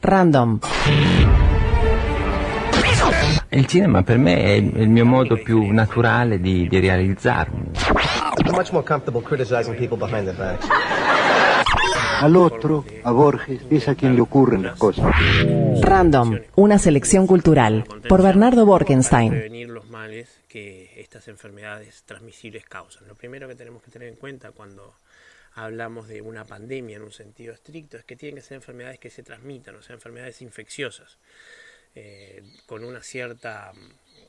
Random. Il cinema per me è il mio modo più naturale di, di realizzarmi. Much more comfortable criticizing people behind their backs. Al otro, a Borges, es a quien le ocurren las cosas. Random, una selección cultural, por Bernardo Borkenstein. prevenir los males que estas enfermedades transmisibles causan. Lo primero que tenemos que tener en cuenta cuando hablamos de una pandemia en un sentido estricto es que tienen que ser enfermedades que se transmitan, o sea, enfermedades infecciosas, eh, con una cierta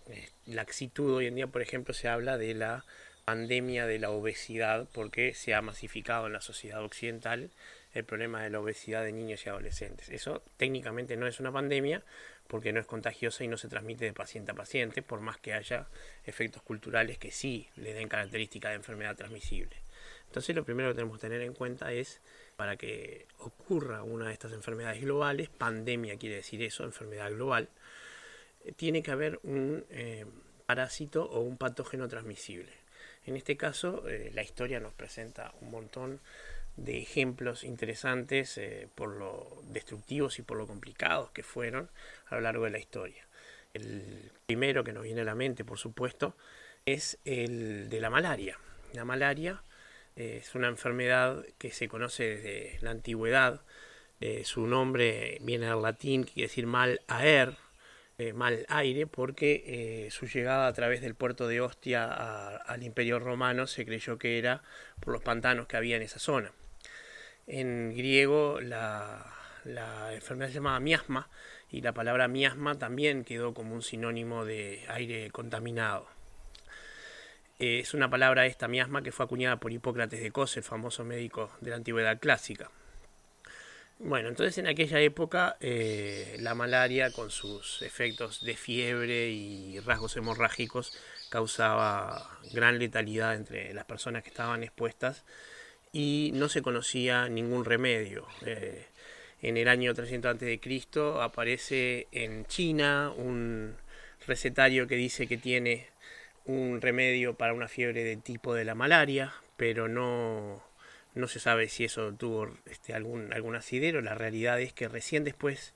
eh, laxitud. Hoy en día, por ejemplo, se habla de la pandemia de la obesidad porque se ha masificado en la sociedad occidental el problema de la obesidad de niños y adolescentes. Eso técnicamente no es una pandemia porque no es contagiosa y no se transmite de paciente a paciente, por más que haya efectos culturales que sí le den características de enfermedad transmisible. Entonces lo primero que tenemos que tener en cuenta es, para que ocurra una de estas enfermedades globales, pandemia quiere decir eso, enfermedad global, eh, tiene que haber un eh, parásito o un patógeno transmisible. En este caso, eh, la historia nos presenta un montón de ejemplos interesantes por lo destructivos y por lo complicados que fueron a lo largo de la historia. El primero que nos viene a la mente, por supuesto, es el de la malaria. La malaria es una enfermedad que se conoce desde la antigüedad. Eh, su nombre viene del latín, que quiere decir mal aer, eh, mal aire, porque eh, su llegada a través del puerto de Ostia al Imperio Romano se creyó que era por los pantanos que había en esa zona. En griego la enfermedad se llamaba miasma y la palabra miasma también quedó como un sinónimo de aire contaminado. Eh, Es una palabra esta miasma que fue acuñada por Hipócrates de Cos, el famoso médico de la antigüedad clásica. Bueno, entonces en aquella época eh, la malaria con sus efectos de fiebre y rasgos hemorrágicos causaba gran letalidad entre las personas que estaban expuestas y no se conocía ningún remedio. Eh, en el año 300 a.C. aparece en China un recetario que dice que tiene un remedio para una fiebre de tipo de la malaria, pero no, no se sabe si eso tuvo este, algún, algún asidero. La realidad es que recién después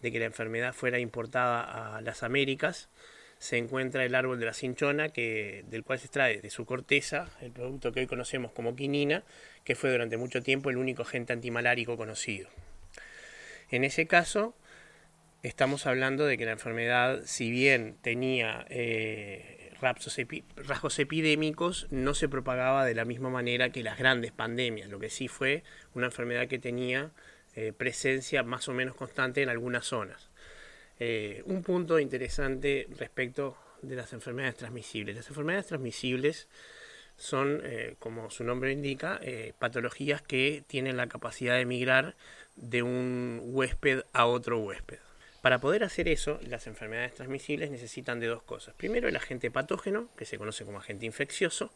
de que la enfermedad fuera importada a las Américas, se encuentra el árbol de la cinchona, que, del cual se extrae de su corteza el producto que hoy conocemos como quinina, que fue durante mucho tiempo el único agente antimalárico conocido. En ese caso, estamos hablando de que la enfermedad, si bien tenía eh, rasgos epidémicos, no se propagaba de la misma manera que las grandes pandemias, lo que sí fue una enfermedad que tenía eh, presencia más o menos constante en algunas zonas. Eh, un punto interesante respecto de las enfermedades transmisibles. Las enfermedades transmisibles son, eh, como su nombre indica, patologías que tienen la capacidad de migrar de un huésped a otro huésped. Para poder hacer eso, las enfermedades transmisibles necesitan de dos cosas. Primero, el agente patógeno, que se conoce como agente infeccioso.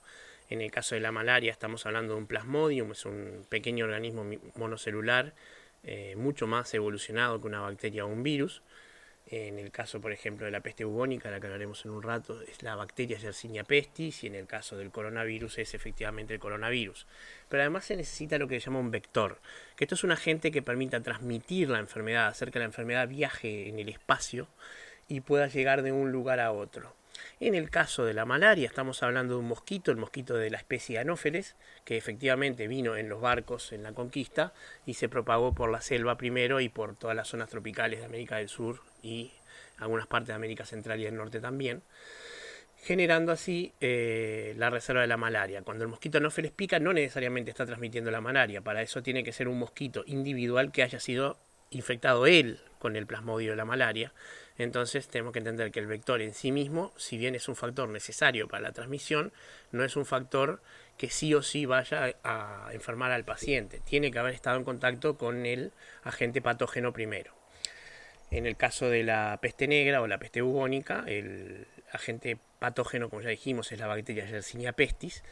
En el caso de la malaria estamos hablando de un plasmodium, es un pequeño organismo monocelular eh, mucho más evolucionado que una bacteria o un virus. En el caso, por ejemplo, de la peste bubónica, la que hablaremos en un rato, es la bacteria Yersinia pestis, y en el caso del coronavirus es efectivamente el coronavirus. Pero además se necesita lo que se llama un vector, que esto es un agente que permita transmitir la enfermedad, hacer que la enfermedad viaje en el espacio y pueda llegar de un lugar a otro. En el caso de la malaria estamos hablando de un mosquito, el mosquito de la especie Anopheles, que efectivamente vino en los barcos en la conquista y se propagó por la selva primero y por todas las zonas tropicales de América del Sur y algunas partes de América Central y del Norte también, generando así eh, la reserva de la malaria. Cuando el mosquito Anopheles pica no necesariamente está transmitiendo la malaria, para eso tiene que ser un mosquito individual que haya sido infectado él con el plasmodio de la malaria. Entonces tenemos que entender que el vector en sí mismo, si bien es un factor necesario para la transmisión, no es un factor que sí o sí vaya a enfermar al paciente. Tiene que haber estado en contacto con el agente patógeno primero. En el caso de la peste negra o la peste bubónica, el agente patógeno, como ya dijimos, es la bacteria Yersinia pestis,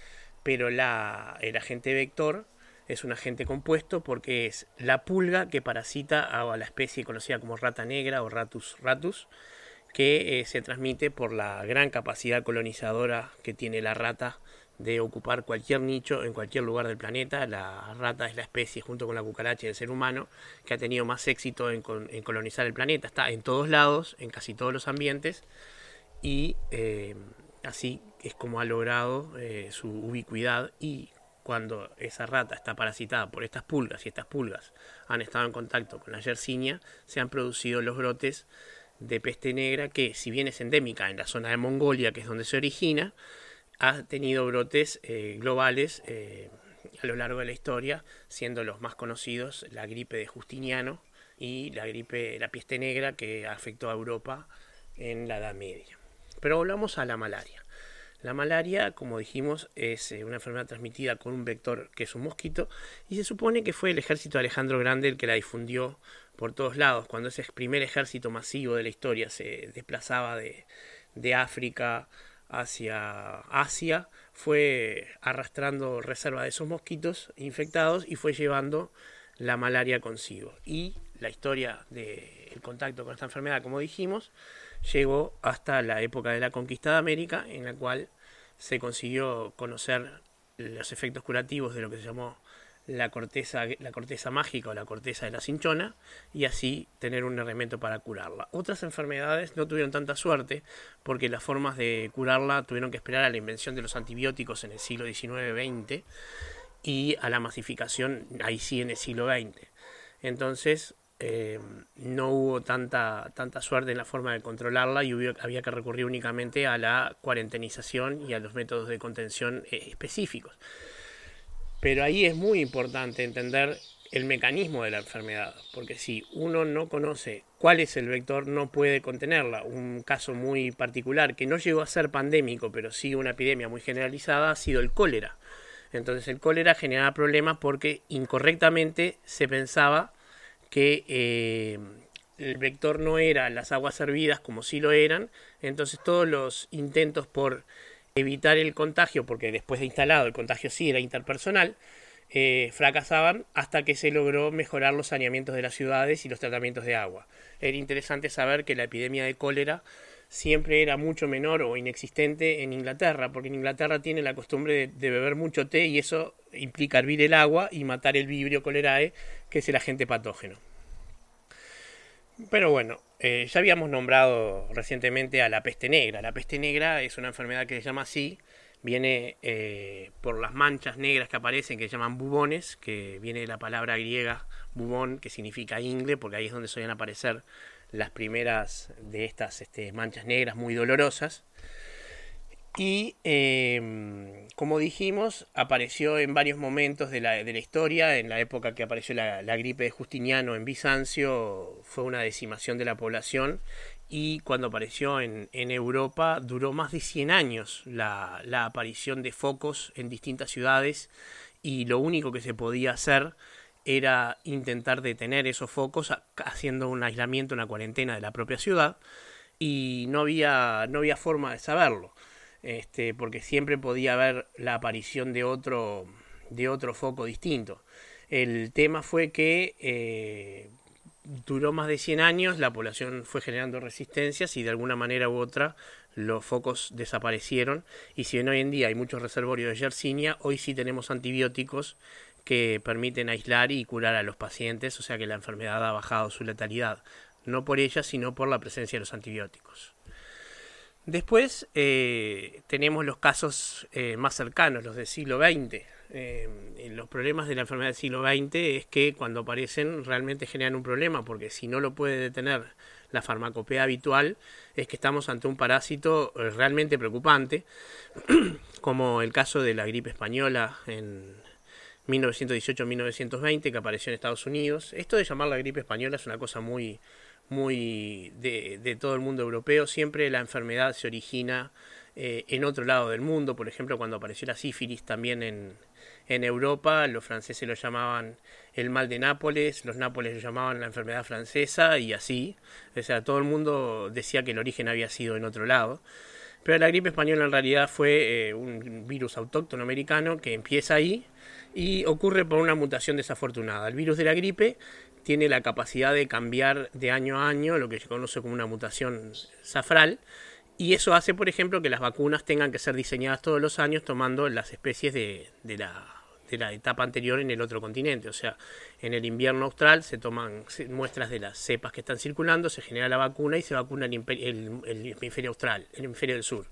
pero el agente vector es un agente compuesto porque es la pulga que parasita a la especie conocida como rata negra o ratus ratus, que eh, se transmite por la gran capacidad colonizadora que tiene la rata de ocupar cualquier nicho en cualquier lugar del planeta. La rata es la especie, junto con la cucaracha y el ser humano, que ha tenido más éxito en, colonizar el planeta. Está en todos lados, en casi todos los ambientes, y eh, así es como ha logrado eh, su ubicuidad y cuando esa rata está parasitada por estas pulgas y estas pulgas han estado en contacto con la yersinia, se han producido los brotes de peste negra que, si bien es endémica en la zona de Mongolia, que es donde se origina, ha tenido brotes eh, globales eh, a lo largo de la historia, siendo los más conocidos la gripe de Justiniano y la gripe, la peste negra que afectó a Europa en la Edad Media. Pero volvamos a la malaria. La malaria, como dijimos, es eh, una enfermedad transmitida con un vector que es un mosquito y se supone que fue el ejército de Alejandro Grande el que la difundió por todos lados, cuando ese primer ejército masivo de la historia se desplazaba de, de África hacia Asia, fue arrastrando reserva de esos mosquitos infectados y fue llevando la malaria consigo. Y la historia del contacto con esta enfermedad, como dijimos, llegó hasta la época de la conquista de América, en la cual se consiguió conocer los efectos curativos de lo que se llamó la corteza, la corteza mágica o la corteza de la cinchona y así tener un elemento para curarla. Otras enfermedades no tuvieron tanta suerte porque las formas de curarla tuvieron que esperar a la invención de los antibióticos en el siglo XIX-XX y a la masificación ahí sí en el siglo XX. Entonces eh, no hubo tanta, tanta suerte en la forma de controlarla y había que recurrir únicamente a la cuarentenización y a los métodos de contención eh, específicos. Pero ahí es muy importante entender el mecanismo de la enfermedad, porque si uno no conoce cuál es el vector, no puede contenerla. Un caso muy particular que no llegó a ser pandémico, pero sí una epidemia muy generalizada, ha sido el cólera. Entonces el cólera generaba problemas porque incorrectamente se pensaba que eh, el vector no era las aguas hervidas como sí lo eran, entonces todos los intentos por evitar el contagio, porque después de instalado el contagio sí era interpersonal, eh, fracasaban hasta que se logró mejorar los saneamientos de las ciudades y los tratamientos de agua. Era interesante saber que la epidemia de cólera siempre era mucho menor o inexistente en Inglaterra, porque en Inglaterra tiene la costumbre de, beber mucho té y eso implica hervir el agua y matar el vibrio cholerae, que es el agente patógeno. Pero bueno, eh, ya habíamos nombrado recientemente a la peste negra. La peste negra es una enfermedad que se llama así, viene eh, por las manchas negras que aparecen, que se llaman bubones, que viene de la palabra griega bubón, que significa ingle, porque ahí es donde suelen aparecer las primeras de estas este, manchas negras muy dolorosas. Y em, como dijimos, apareció en varios momentos de la, historia. En la época que apareció la, gripe de Justiniano en Bizancio, fue una decimación de la población. Y cuando apareció en, en Europa, duró más de 100 años la, la aparición de focos en distintas ciudades. Y lo único que se podía hacer era intentar detener esos focos haciendo un aislamiento, una cuarentena de la propia ciudad. Y no había, no había forma de saberlo este, porque siempre podía haber la aparición de otro, de otro foco distinto. El tema fue que eh, duró más de 100 años, la población fue generando resistencias y de alguna manera u otra los focos desaparecieron y si bien hoy en día hay muchos reservorios de Yersinia, hoy sí tenemos antibióticos que permiten aislar y curar a los pacientes, o sea que la enfermedad ha bajado su letalidad, no por ella, sino por la presencia de los antibióticos. Después eh, tenemos los casos eh, más cercanos, los del siglo XX. Eh, los problemas de la enfermedad del siglo XX es que cuando aparecen realmente generan un problema, porque si no lo puede detener la farmacopea habitual, es que estamos ante un parásito realmente preocupante, como el caso de la gripe española en 1918-1920 que apareció en Estados Unidos. Esto de llamar la gripe española es una cosa muy muy de, todo el mundo europeo. Siempre la enfermedad se origina eh, en otro lado del mundo. Por ejemplo, cuando apareció la sífilis también en, en Europa, los franceses lo llamaban el mal de Nápoles, los Nápoles lo llamaban la enfermedad francesa y así. O sea, todo el mundo decía que el origen había sido en otro lado. Pero la gripe española en realidad fue eh, un virus autóctono americano que empieza ahí y ocurre por una mutación desafortunada. El virus de la gripe tiene la capacidad de cambiar de año a año, lo que se conoce como una mutación safral, y eso hace, por ejemplo, que las vacunas tengan que ser diseñadas todos los años tomando las especies de, la, de la etapa anterior en el otro continente. O sea, en el invierno austral se toman muestras de las cepas que están circulando, se genera la vacuna y se vacuna el, el, el hemisferio austral, el hemisferio del sur.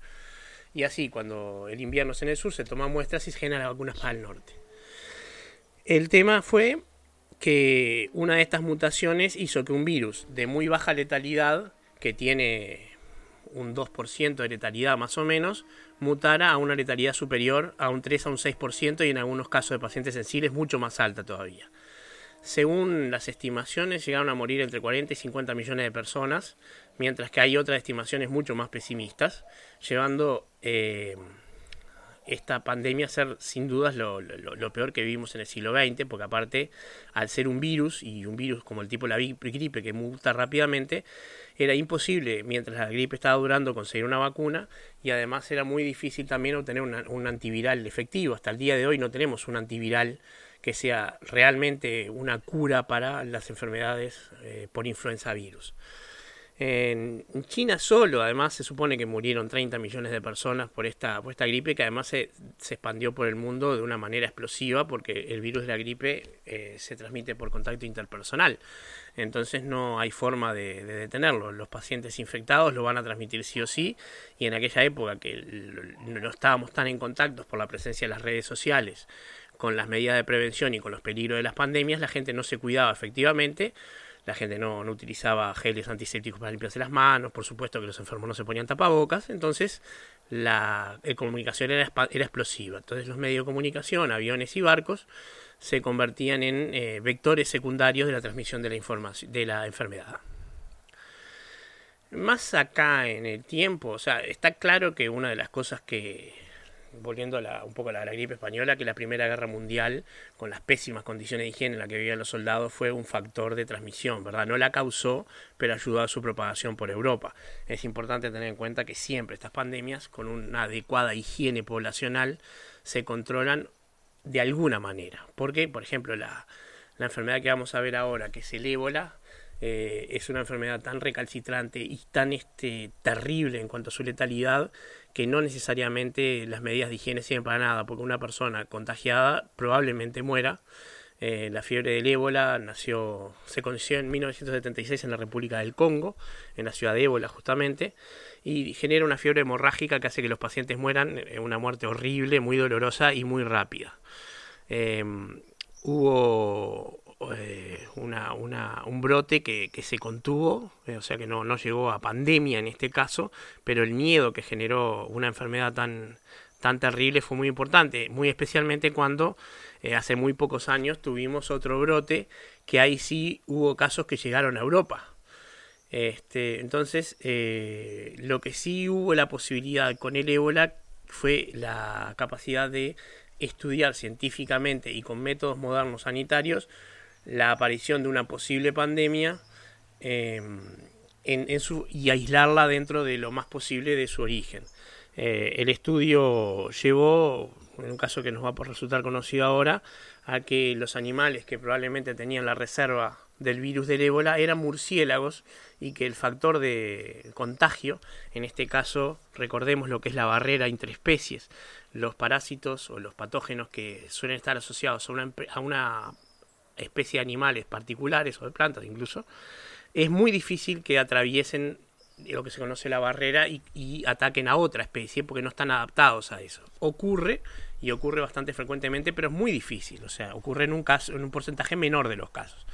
Y así, cuando el invierno es en el sur, se toman muestras y se generan las vacunas para el norte. El tema fue que una de estas mutaciones hizo que un virus de muy baja letalidad, que tiene un 2% de letalidad más o menos, mutara a una letalidad superior a un 3 a un 6% y en algunos casos de pacientes sensibles mucho más alta todavía. Según las estimaciones, llegaron a morir entre 40 y 50 millones de personas, mientras que hay otras estimaciones mucho más pesimistas, llevando eh, esta pandemia ser sin dudas lo, lo, peor que vivimos en el siglo XX, porque aparte, al ser un virus, y un virus como el tipo de la gripe que muta rápidamente, era imposible, mientras la gripe estaba durando, conseguir una vacuna y además era muy difícil también obtener un antiviral efectivo. Hasta el día de hoy no tenemos un antiviral que sea realmente una cura para las enfermedades eh, por influenza virus. En China solo, además, se supone que murieron 30 millones de personas por esta, por esta gripe, que además se, se, expandió por el mundo de una manera explosiva, porque el virus de la gripe eh, se transmite por contacto interpersonal. Entonces no hay forma de, detenerlo. Los pacientes infectados lo van a transmitir sí o sí, y en aquella época que no estábamos tan en contacto por la presencia de las redes sociales, con las medidas de prevención y con los peligros de las pandemias, la gente no se cuidaba efectivamente la gente no, no, utilizaba geles antisépticos para limpiarse las manos, por supuesto que los enfermos no se ponían tapabocas, entonces la comunicación era, era, explosiva. Entonces los medios de comunicación, aviones y barcos, se convertían en eh, vectores secundarios de la transmisión de la, de la enfermedad. Más acá en el tiempo, o sea, está claro que una de las cosas que volviendo a un poco a la, gripe española, que la Primera Guerra Mundial, con las pésimas condiciones de higiene en las que vivían los soldados, fue un factor de transmisión, ¿verdad? No la causó, pero ayudó a su propagación por Europa. Es importante tener en cuenta que siempre estas pandemias, con una adecuada higiene poblacional, se controlan de alguna manera. Porque, por ejemplo, la, la enfermedad que vamos a ver ahora, que es el ébola, eh, es una enfermedad tan recalcitrante y tan este, terrible en cuanto a su letalidad que no necesariamente las medidas de higiene sirven para nada, porque una persona contagiada probablemente muera. Eh, la fiebre del ébola nació, se conoció en 1976 en la República del Congo, en la ciudad de ébola justamente, y genera una fiebre hemorrágica que hace que los pacientes mueran, en una muerte horrible, muy dolorosa y muy rápida. Eh, hubo eh, un brote que, se contuvo, eh, o sea que no, llegó a pandemia en este caso, pero el miedo que generó una enfermedad tan, tan terrible fue muy importante, muy especialmente cuando eh, hace muy pocos años tuvimos otro brote que ahí sí hubo casos que llegaron a Europa. Este, entonces, lo que sí hubo la posibilidad con el ébola fue la capacidad de estudiar científicamente y con métodos modernos sanitarios la aparición de una posible pandemia em, y aislarla dentro de lo más posible de su origen. Eh, el estudio llevó, en un caso que nos va a resultar conocido ahora, a que los animales que probablemente tenían la reserva del virus del ébola eran murciélagos y que el factor de contagio, en este caso recordemos lo que es la barrera entre especies, los parásitos o los patógenos que suelen estar asociados a una, a una especie de animales particulares o de plantas incluso, es muy difícil que atraviesen lo que se conoce la barrera y, ataquen a otra especie porque no están adaptados a eso. Ocurre y ocurre bastante frecuentemente, pero es muy difícil, o sea, ocurre en un caso, en un porcentaje menor de los casos.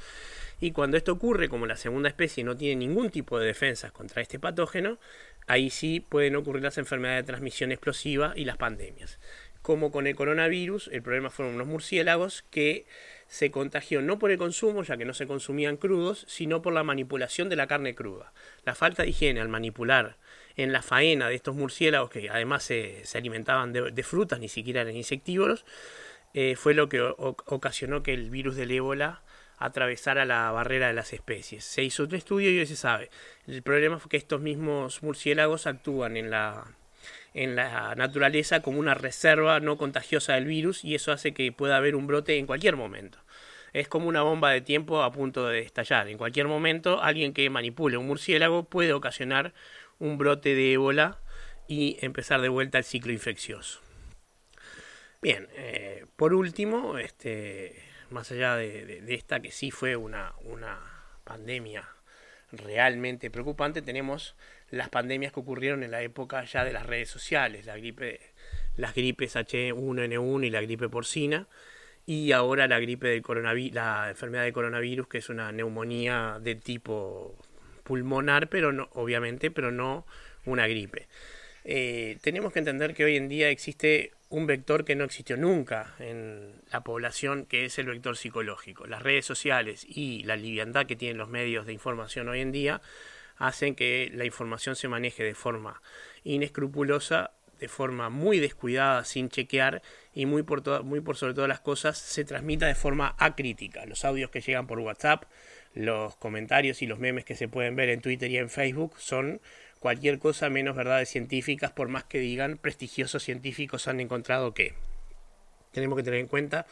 Y cuando esto ocurre, como la segunda especie no tiene ningún tipo de defensas contra este patógeno, ahí sí pueden ocurrir las enfermedades de transmisión explosiva y las pandemias. Como con el coronavirus, el problema fueron unos murciélagos que se contagió no por el consumo, ya que no se consumían crudos, sino por la manipulación de la carne cruda. La falta de higiene al manipular en la faena de estos murciélagos, que además se, alimentaban de, frutas, ni siquiera eran insectívoros, eh, fue lo que ocasionó que el virus del ébola atravesara la barrera de las especies. Se hizo otro estudio y hoy se sabe. El problema fue que estos mismos murciélagos actúan en la en la naturaleza como una reserva no contagiosa del virus y eso hace que pueda haber un brote en cualquier momento. Es como una bomba de tiempo a punto de estallar. En cualquier momento alguien que manipule un murciélago puede ocasionar un brote de ébola y empezar de vuelta el ciclo infeccioso. Bien, eh, por último, este, más allá de, esta que sí fue una, una pandemia realmente preocupante, tenemos las pandemias que ocurrieron en la época ya de las redes sociales, la gripe, las gripes H1N1 y la gripe porcina, y ahora la gripe del coronavirus, la enfermedad de coronavirus, que es una neumonía de tipo pulmonar, pero no, obviamente, pero no una gripe. Eh, tenemos que entender que hoy en día existe un vector que no existió nunca en la población, que es el vector psicológico. Las redes sociales y la liviandad que tienen los medios de información hoy en día hacen que la información se maneje de forma inescrupulosa, de forma muy descuidada, sin chequear y muy por, muy por sobre todas las cosas se transmita de forma acrítica. Los audios que llegan por WhatsApp, los comentarios y los memes que se pueden ver en Twitter y en Facebook son cualquier cosa menos verdades científicas, por más que digan prestigiosos científicos han encontrado que. Tenemos que tener en cuenta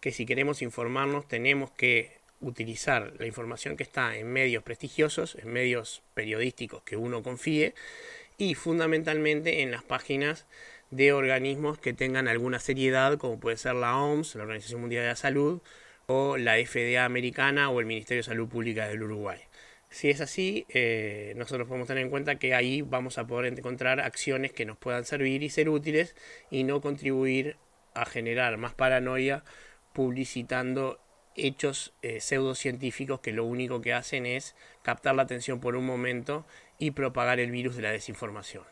que si queremos informarnos tenemos que utilizar la información que está en medios prestigiosos, en medios periodísticos que uno confíe y fundamentalmente en las páginas de organismos que tengan alguna seriedad, como puede ser la OMS, la Organización Mundial de la Salud, o la FDA americana o el Ministerio de Salud Pública del Uruguay. Si es así, eh, nosotros podemos tener en cuenta que ahí vamos a poder encontrar acciones que nos puedan servir y ser útiles y no contribuir a generar más paranoia publicitando hechos eh, pseudocientíficos que lo único que hacen es captar la atención por un momento y propagar el virus de la desinformación.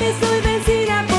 Estoy vencido.